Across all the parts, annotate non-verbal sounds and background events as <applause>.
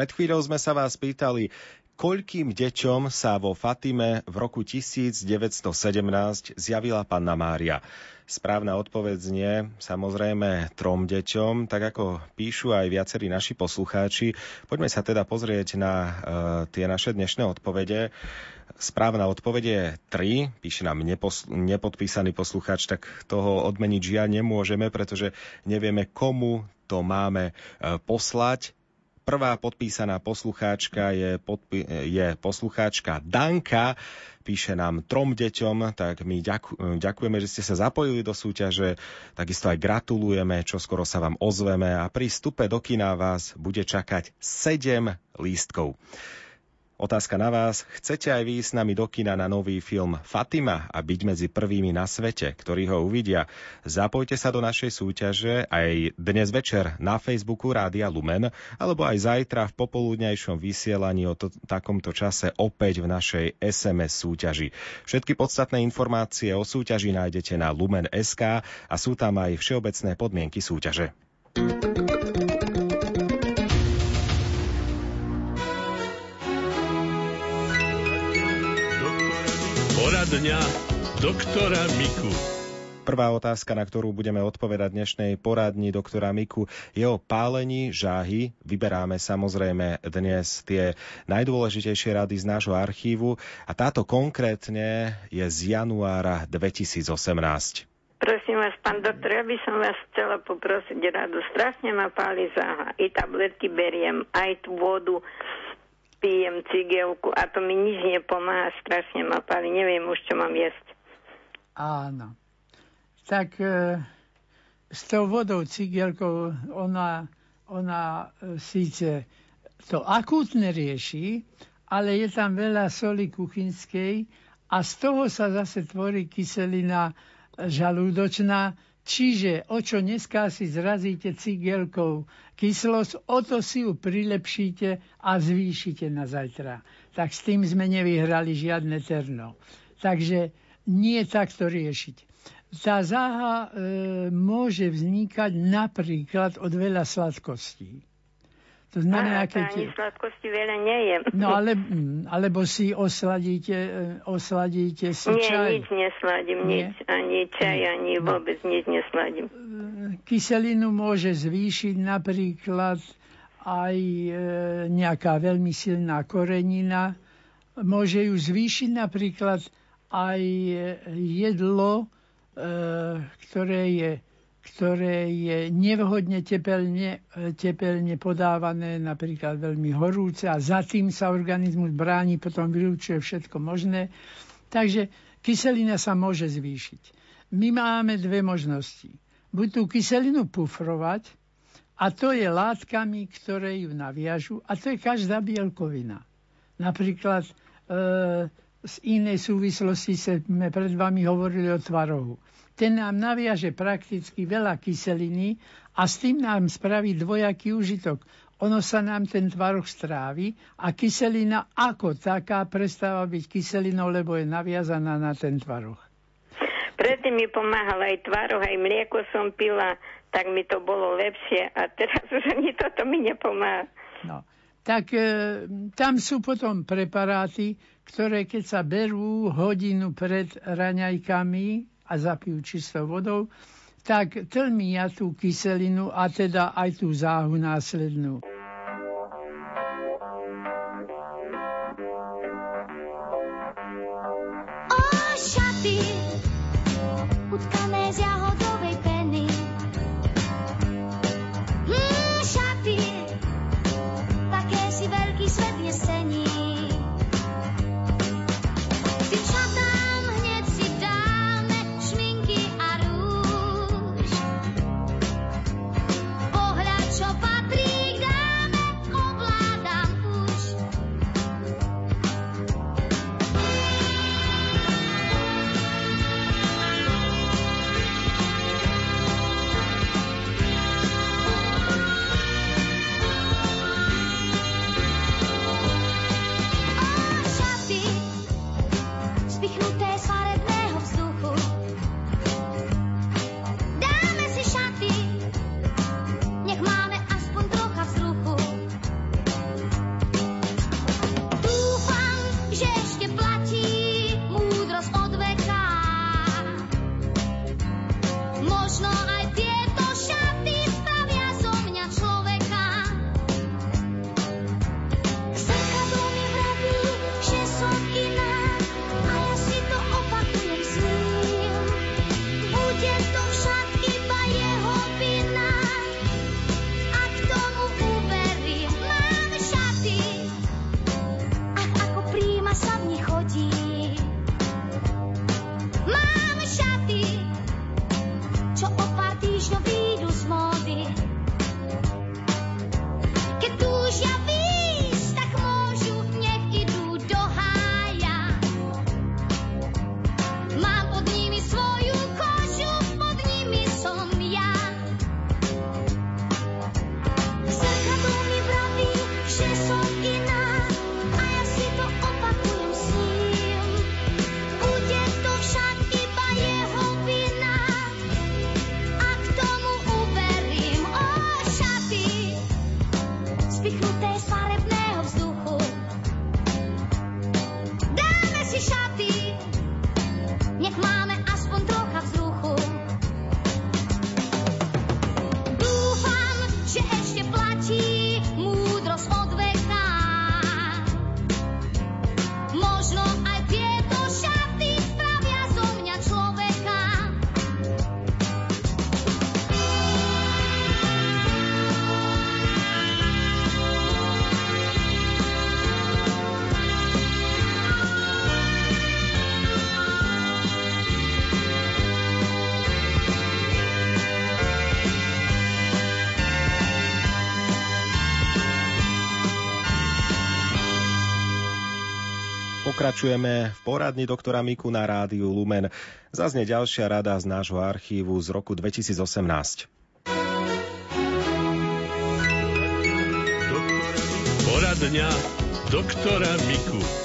Pred chvíľou sme sa vás pýtali, koľkým deťom sa vo Fatime v roku 1917 zjavila panna Mária. Správna odpoveď znie samozrejme trom deťom, tak ako píšu aj viacerí naši poslucháči. Poďme sa teda pozrieť na uh, tie naše dnešné odpovede. Správna odpoveď je 3, píše nám nepos- nepodpísaný poslucháč, tak toho odmeniť žiaľ nemôžeme, pretože nevieme, komu to máme uh, poslať. Prvá podpísaná poslucháčka je, podpi- je poslucháčka Danka, píše nám trom deťom, tak my ďaku- ďakujeme, že ste sa zapojili do súťaže, takisto aj gratulujeme, čo skoro sa vám ozveme. A pri vstupe do kina vás bude čakať 7 lístkov. Otázka na vás. Chcete aj vy s nami do kina na nový film Fatima a byť medzi prvými na svete, ktorí ho uvidia? Zapojte sa do našej súťaže aj dnes večer na Facebooku Rádia Lumen alebo aj zajtra v popoludňajšom vysielaní o to, takomto čase opäť v našej SMS súťaži. Všetky podstatné informácie o súťaži nájdete na lumen.sk a sú tam aj všeobecné podmienky súťaže. Poradňa doktora Miku. Prvá otázka, na ktorú budeme odpovedať dnešnej poradni doktora Miku, je o pálení žáhy. Vyberáme samozrejme dnes tie najdôležitejšie rady z nášho archívu a táto konkrétne je z januára 2018. Prosím vás, pán doktor, ja by som vás chcela poprosiť radu. Strašne ma páli záha. I tabletky beriem, aj tú vodu pijem cigelku a to mi nič nepomáha, strašne ma páli, neviem už, čo mám jesť. Áno. Tak e, s tou vodou cigelkou ona, ona e, síce to akútne rieši, ale je tam veľa soli kuchynskej a z toho sa zase tvorí kyselina žalúdočná, čiže o čo dneska si zrazíte cigelkou kyslosť, o to si ju prilepšíte a zvýšite na zajtra. Tak s tým sme nevyhrali žiadne terno. Takže nie takto riešiť. Tá záha e, môže vznikať napríklad od veľa sladkostí. To znamená, keď... Ani sladkosti veľa nejem. No ale, mm, alebo si osladíte, e, osladíte si Nie, čaj. nič nesladím, Nie? nič. Ani čaj, ani no. vôbec nič nesladím. E, kyselinu môže zvýšiť napríklad aj e, nejaká veľmi silná korenina. Môže ju zvýšiť napríklad aj jedlo, e, ktoré je ktoré je nevhodne tepelne, tepelne podávané, napríklad veľmi horúce a za tým sa organizmus bráni, potom vylúčuje všetko možné. Takže kyselina sa môže zvýšiť. My máme dve možnosti. Buď tú kyselinu pufrovať, a to je látkami, ktoré ju naviažu, a to je každá bielkovina. Napríklad e, z inej súvislosti sme pred vami hovorili o tvarohu ten nám naviaže prakticky veľa kyseliny a s tým nám spraví dvojaký užitok. Ono sa nám ten tvaroh strávi a kyselina ako taká prestáva byť kyselinou, lebo je naviazaná na ten tvaroh. Predtým mi pomáhal aj tvaroh, aj mlieko som pila, tak mi to bolo lepšie a teraz už ani toto mi nepomáha. No, tak e, tam sú potom preparáty, ktoré keď sa berú hodinu pred raňajkami, a zapijú čistou vodou, tak tlmia tú kyselinu a teda aj tú záhu následnú. Pokračujeme v poradni doktora Miku na rádiu Lumen. Zazne ďalšia rada z nášho archívu z roku 2018. Poradňa doktora Miku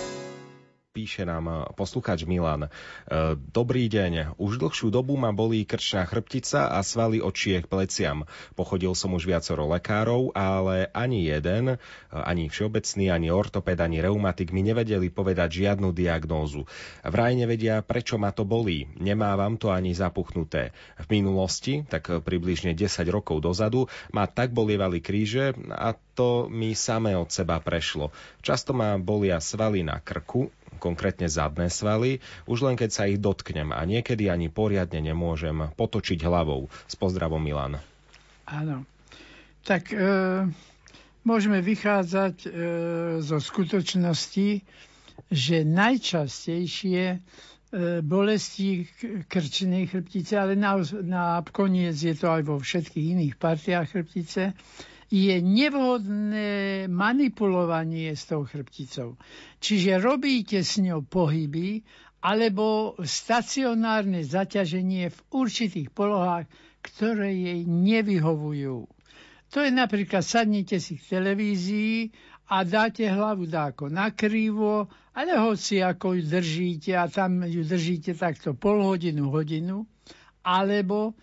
píše nám eh, posluchač Milan. Eh, dobrý deň. Už dlhšiu dobu ma bolí krčná chrbtica a svaly očiek pleciam. Pochodil som už viacero lekárov, ale ani jeden, eh, ani všeobecný, ani ortoped, ani reumatik mi nevedeli povedať žiadnu diagnózu. Vraj nevedia, prečo ma to bolí. Nemávam to ani zapuchnuté. V minulosti, tak približne 10 rokov dozadu, ma tak bolievali kríže a to mi samé od seba prešlo. Často ma bolia svaly na krku, konkrétne zadné svaly, už len keď sa ich dotknem a niekedy ani poriadne nemôžem potočiť hlavou. S pozdravom Milan. Áno. Tak e, môžeme vychádzať e, zo skutočnosti, že najčastejšie e, bolesti krčnej chrbtice, ale na, na koniec je to aj vo všetkých iných partiách chrbtice, je nevhodné manipulovanie s tou chrbticou. Čiže robíte s ňou pohyby alebo stacionárne zaťaženie v určitých polohách, ktoré jej nevyhovujú. To je napríklad, sadnite si k televízii a dáte hlavu dáko na krivo, ale hoci ako ju držíte a tam ju držíte takto pol hodinu, hodinu, alebo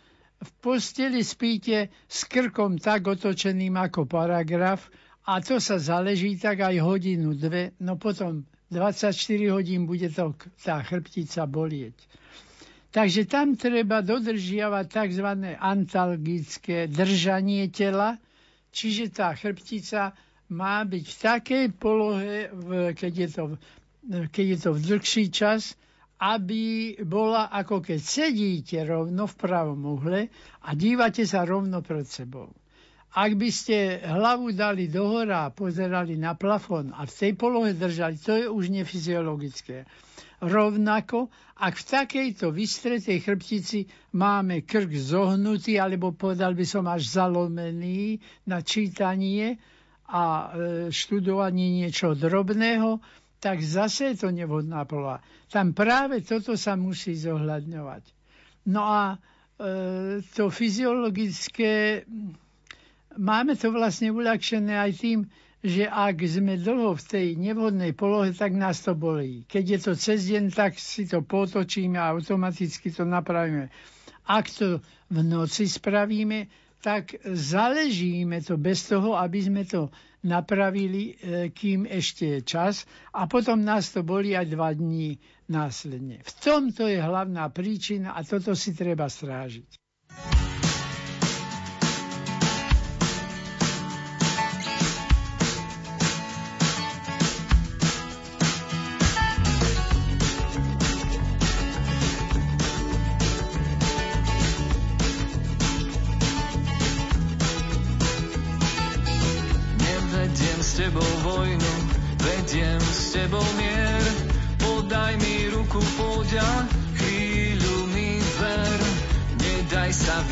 v posteli spíte s krkom tak otočeným ako paragraf a to sa záleží tak aj hodinu, dve, no potom 24 hodín bude to, tá chrbtica bolieť. Takže tam treba dodržiavať tzv. antalgické držanie tela, čiže tá chrbtica má byť v takej polohe, keď je to, keď je to v dlhší čas, aby bola ako keď sedíte rovno v pravom uhle a dívate sa rovno pred sebou. Ak by ste hlavu dali dohora a pozerali na plafón a v tej polohe držali, to je už nefyziologické. Rovnako, ak v takejto vystretej chrbtici máme krk zohnutý, alebo povedal by som až zalomený na čítanie a e, študovanie niečo drobného, tak zase je to nevhodná poloha. Tam práve toto sa musí zohľadňovať. No a e, to fyziologické, máme to vlastne uľahčené aj tým, že ak sme dlho v tej nevhodnej polohe, tak nás to bolí. Keď je to cez deň, tak si to potočíme a automaticky to napravíme. Ak to v noci spravíme, tak zaležíme to bez toho, aby sme to napravili, e, kým ešte je čas a potom nás to boli aj dva dní následne. V tomto je hlavná príčina a toto si treba strážiť.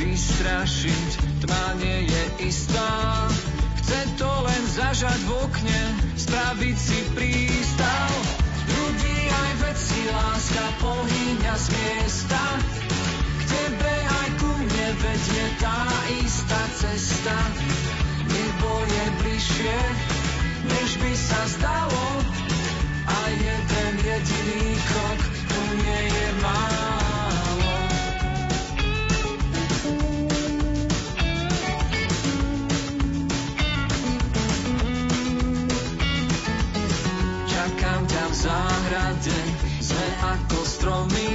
Vystrašiť, tma nie je istá. Chce to len zažať v okne, spraviť si prístav. Ľudí aj veci, láska pohýňa z miesta. K tebe aj ku mne vedie tá istá cesta. Nebo je bližšie, než by sa zdalo. Stromy.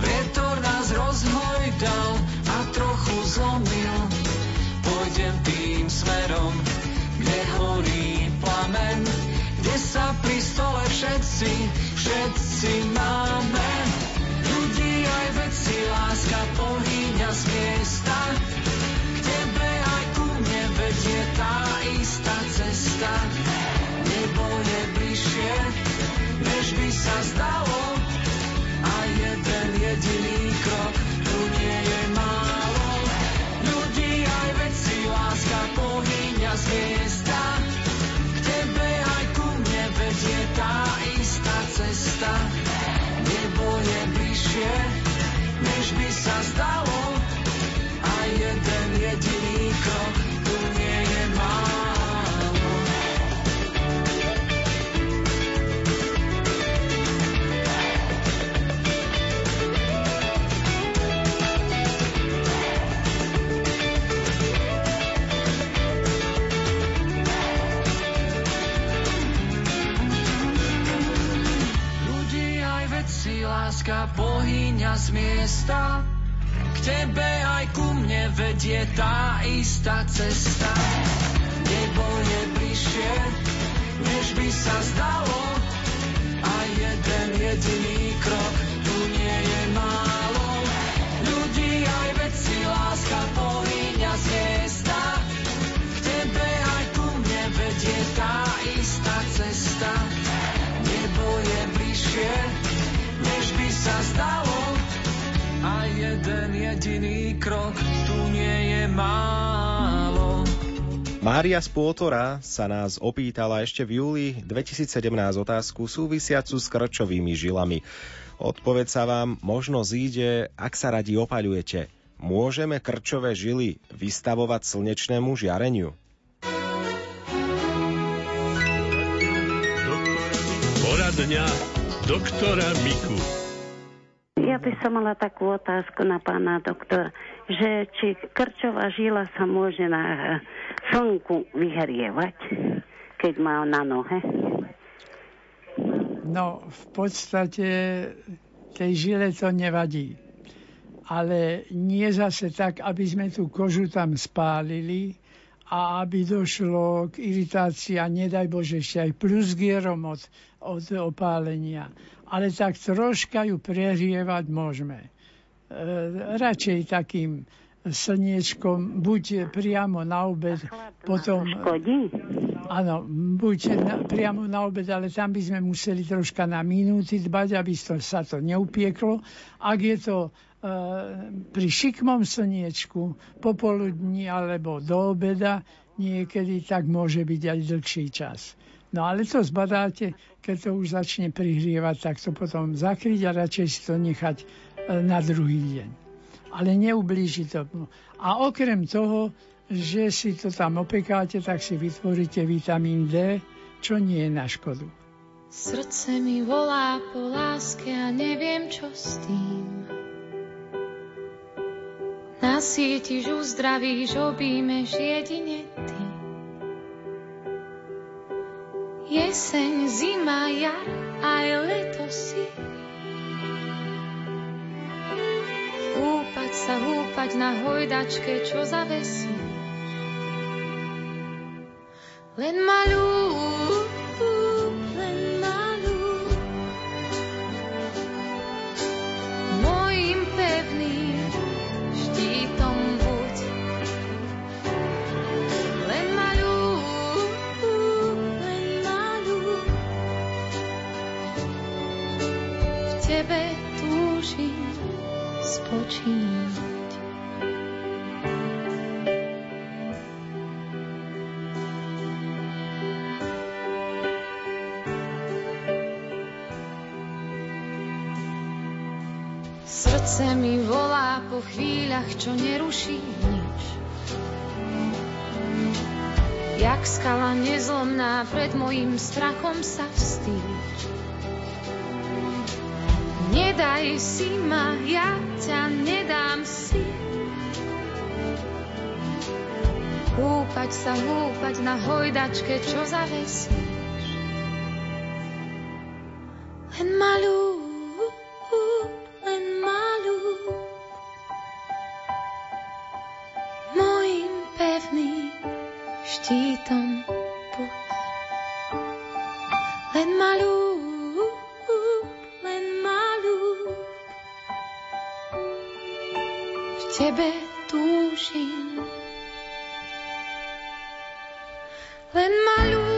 Vietor nás rozhojdal a trochu zlomil. Pôjdem tým smerom, kde horí plamen, kde sa pri stole všetci, všetci máme. Ľudí aj veci, láska pohýňa z miesta. K tebe aj ku mne vedie tá istá cesta. Nebo je bližšie, než by sa zdalo. Láska bohyňa z miesta. K tebe aj ku mne vedie tá istá cesta. Nebo je bližšie, než by sa zdalo. A jeden jediný krok tu nie je málo. Ľudí aj veci, láska pohyňa z miesta. K tebe aj ku mne vedie tá istá cesta. Nebo je bližšie, sa zdalo. A jeden jediný krok tu nie je málo. Mária z Pôtora sa nás opýtala ešte v júli 2017 otázku súvisiacu s krčovými žilami. Odpoveď sa vám možno zíde, ak sa radi opaľujete. Môžeme krčové žily vystavovať slnečnému žiareniu? Poradňa doktora Miku. Ja by som mala takú otázku na pána doktora, že či krčová žila sa môže na slnku vyhrievať, keď má na nohe? No, v podstate tej žile to nevadí. Ale nie zase tak, aby sme tú kožu tam spálili a aby došlo k iritácii a nedaj Bože ešte aj plus gierom od, od opálenia ale tak troška ju prehrievať môžeme. E, radšej takým slniečkom, buď priamo na obed, potom... Áno, buď na, priamo na obed, ale tam by sme museli troška na minúty dbať, aby to, sa to neupieklo. Ak je to pri šikmom slniečku, popoludní alebo do obeda, niekedy tak môže byť aj dlhší čas. No ale to zbadáte, keď to už začne prihrievať, tak to potom zakryť a radšej si to nechať e, na druhý deň. Ale neublíži to. A okrem toho, že si to tam opekáte, tak si vytvoríte vitamín D, čo nie je na škodu. Srdce mi volá po láske a neviem, čo s tým. Nasítiš, uzdravíš, objímeš jedine ty. Jeseň, zima, jar aj leto si. Húpať sa, húpať na hojdačke, čo zavesí. Len malú, spočinúť. Srdce mi volá po chvíľach, čo neruší nič. Jak skala nezlomná pred mojim strachom sa vstýč. Nedaj si ma, ja ťa nedám si. Húpať sa, húpať na hojdačke, čo zavesíš. Tebe túžim. Len malú,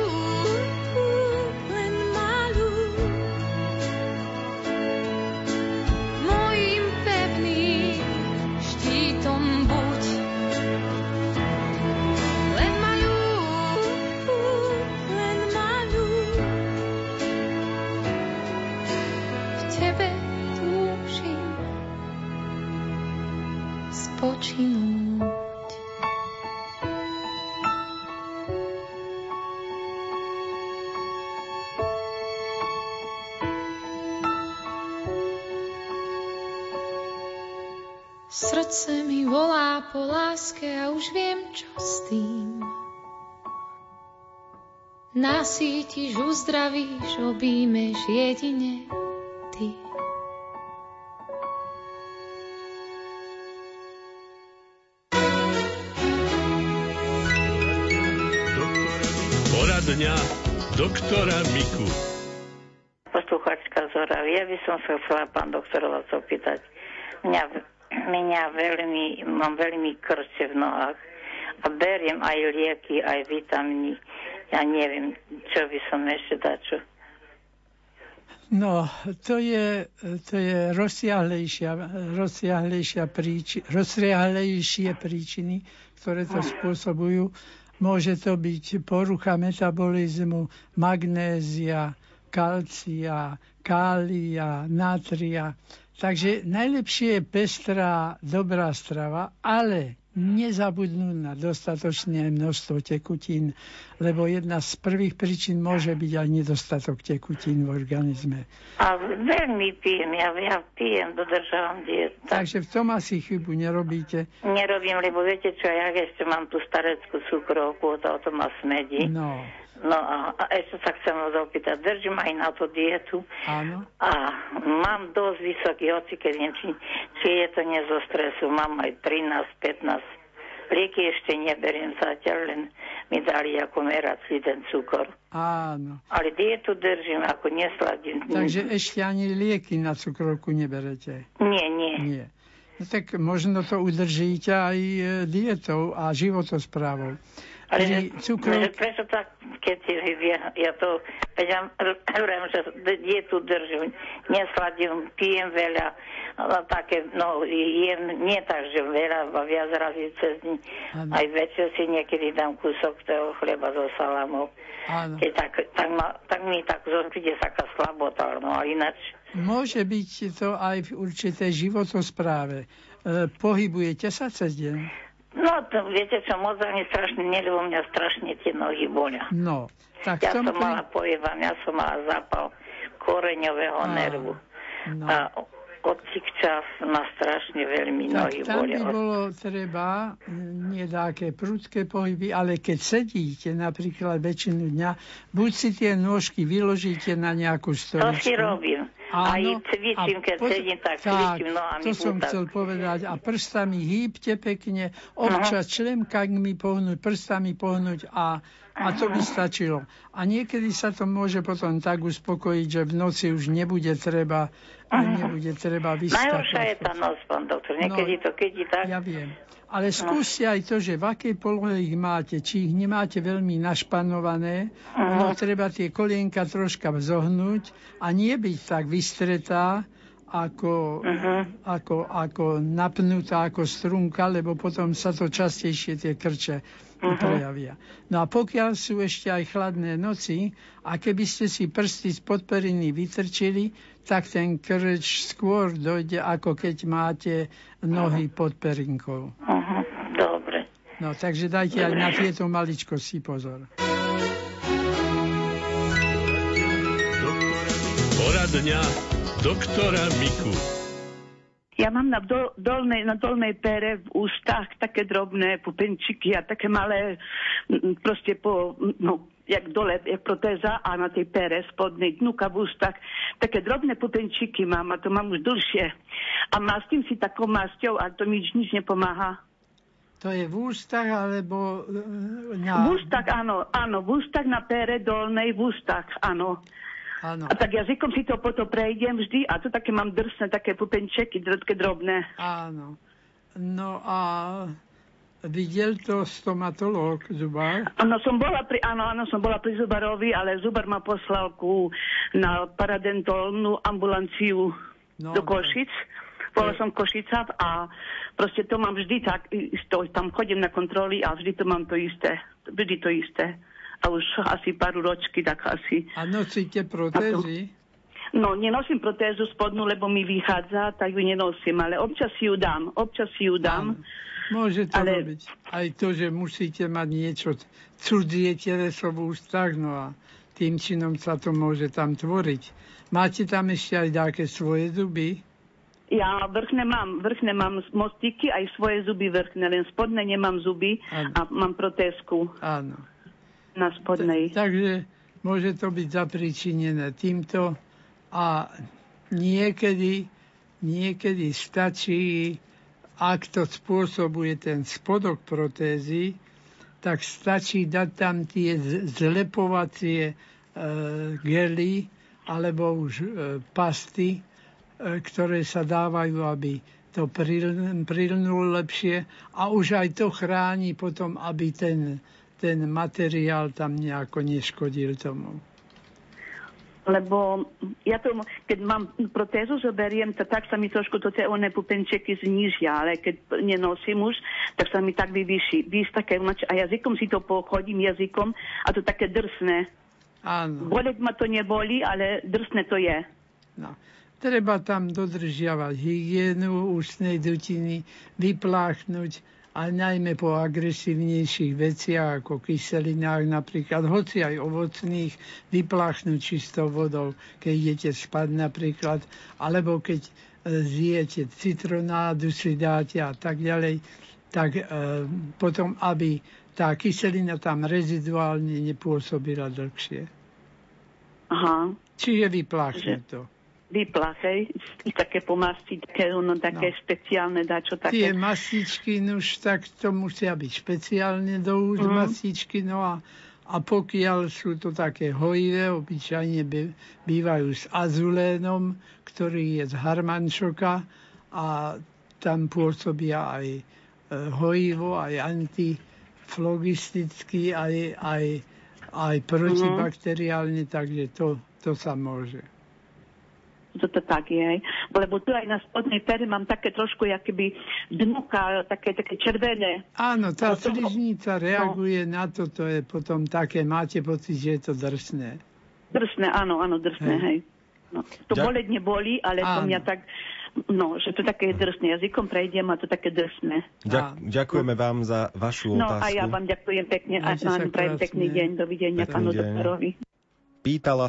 srdce mi volá po láske a už viem, čo s tým. Nasítiš, uzdravíš, obímeš jedine Ty. Poradňa doktora Miku. Posluchačka Zora, ja by som sa chcela pán doktor vás opýtať. Mňa mňa veľmi, mám veľmi krče v nohách a beriem aj lieky, aj vitamíny. Ja neviem, čo by som ešte dačo. No, to je, to je rozsiahlejšia, rozsiahlejšia príči, rozsiahlejšie príčiny, ktoré to spôsobujú. Môže to byť porucha metabolizmu, magnézia, kalcia, kália, natria. Takže najlepšie je pestrá, dobrá strava, ale nezabudnúť na dostatočné množstvo tekutín, lebo jedna z prvých príčin môže byť aj nedostatok tekutín v organizme. A veľmi pijem, ja, ja pijem, dodržávam dietu. Takže v tom asi chybu nerobíte. Nerobím, lebo viete čo, ja ešte mám tú stareckú cukrovku, to, to ma smedí. No. No a, a ešte sa chcem vás opýtať, držím aj na to dietu. Áno. A mám dosť vysoký, neviem, či, či je to nie zo stresu, mám aj 13, 15. Lieky ešte neberiem zatiaľ, len mi dali ako merací ten cukor. Áno. Ale dietu držím, ako nesladím. Takže ešte ani lieky na cukrovku neberete? Nie, nie. Nie. No tak možno to udržíte aj e, dietou a životosprávou. Ale že, že prečo tak, keď ja, ja to, ja hovorím, že dietu držím, nesladím, pijem veľa, ale také, no, jem nie tak, že veľa, a viac razy cez. Áno. Aj večer si niekedy dám kúsok toho chleba so salamou. Keď tak, tak, ma, tak mi tak príde taká slabota, no a ináč. Môže byť to aj v určitej životospráve. E, pohybujete sa cez deň? No, to viete čo, moc ani strašne, lebo mňa strašne tie nohy bolia. No, tak Ja v tom som mala pojevan, ja som mala zápal koreňového Á, nervu. no. A od tých čas ma strašne veľmi tak nohy tam by bolia. bolo treba nie také prudké pohyby, ale keď sedíte napríklad väčšinu dňa, buď si tie nôžky vyložíte na nejakú To stoličku. si robím. Aj Áno, cvičím, a keď poz- sedím, tak tak, cvičím nohami. to som tak. chcel povedať. A prstami hýbte pekne, občas člemkami pohnúť, prstami pohnúť a, a to by stačilo. A niekedy sa to môže potom tak uspokojiť, že v noci už nebude treba, nebude treba vystápať. Najhoršia je tá noc, pán doktor. Niekedy No, to, keď tak... Ja viem. Ale skúste aj to, že v akej polohe ich máte. Či ich nemáte veľmi našpanované, no treba tie kolienka troška zohnúť a nie byť tak vystretá, ako, ako, ako napnutá ako strunka, lebo potom sa to častejšie tie krče prejavia. No a pokiaľ sú ešte aj chladné noci, a keby ste si prsty z podperiny vytrčili, tak ten krč skôr dojde, ako keď máte nohy pod perinkou. Uh-huh. Dobre. No, takže dajte aj na tieto maličkosti pozor. Poradňa doktora Miku. Ja mám na, dol, dolnej, na dolnej pere v ústach také drobné pupenčiky a také malé, proste po, no, jak dole, jak protéza a na tej pere spodnej dnuka v ústach. Také drobné pupenčiky mám a to mám už dlhšie. A mástím si takou masťou a to mi nič, nepomáha. To je v ústach, alebo e, V na... ústach, áno, áno, v ústach na pere dolnej, v ústach, áno. Áno, A tak jazykom si to potom prejdem vždy a to také mám drsné, také pupenčeky, také drobné. áno. No a videl to stomatológ, zubár? Áno, som bola pri, áno, áno, som bola pri Zubarovi, ale Zubar ma poslal ku, na paradentolnú ambulanciu No, do dobre. Košic. Bola som v Košicách a proste to mám vždy tak, to, tam chodím na kontroly a vždy to mám to isté. Vždy to isté. A už asi pár ročky, tak asi. A nosíte protézy? No, nenosím protézu spodnú, lebo mi vychádza, tak ju nenosím, ale občas ju dám, občas ju dám. Áno. Môže to Ale- robiť. Aj to, že musíte mať niečo cudzie teleso v ústach, no a tým činom sa to môže tam tvoriť. Máte tam ešte aj nejaké svoje zuby? Ja vrchné mám, vrchné mám mostiky, aj svoje zuby vrchné, len spodné nemám zuby Áno. a mám protézku Áno. Na spodnej. Takže môže to byť zapríčinené týmto a niekedy, niekedy stačí, ak to spôsobuje ten spodok protézy, tak stačí dať tam tie zlepovacie e, gely alebo už e, pasty, e, ktoré sa dávajú, aby to prilnul lepšie a už aj to chráni potom, aby ten, ten materiál tam nejako neškodil tomu lebo ja to, keď mám protézu zoberiem, to tak sa mi trošku to tie one pupenčeky znižia, ale keď nenosím už, tak sa mi tak vyvýši. Víš, také, a jazykom si to pochodím jazykom a to také drsné. Áno. Boleť ma to neboli, ale drsné to je. No. Treba tam dodržiavať hygienu ústnej dutiny, vypláchnuť, a najmä po agresívnejších veciach ako kyselinách napríklad, hoci aj ovocných, vypláchnúť čistou vodou, keď idete spať napríklad, alebo keď e, zjete citronádu si dáte a tak ďalej, tak e, potom, aby tá kyselina tam reziduálne nepôsobila dlhšie. Aha. Čiže vypláchnuť to vyplach, hej? <laughs> Také pomasti, také, ono, také no. špeciálne dačo také. Tie mastičky, no už tak to musia byť špeciálne do úst mm. mastičky, no a, a pokiaľ sú to také hojivé, obyčajne bývajú s azulénom, ktorý je z harmančoka a tam pôsobia aj e, hojivo, aj antiflogisticky, aj, aj, aj protibakteriálne, mm. takže to, to sa môže že to tak je. Lebo tu aj na spodnej pere mám také trošku, keby dnuka, také, také červené. Áno, tá sliznica reaguje no. na to, to je potom také, máte pocit, že je to drsné. Drsné, áno, áno, drsné, hej. hej. No. To Ďak... boleť neboli, ale áno. to mňa tak No, že to také drsné. Jazykom prejdem a to také drsné. Ďak, ďakujeme vám za vašu no, otázku. No a ja vám ďakujem pekne a vám prajem pekný deň. Dovidenia pánu doktorovi. Pýtala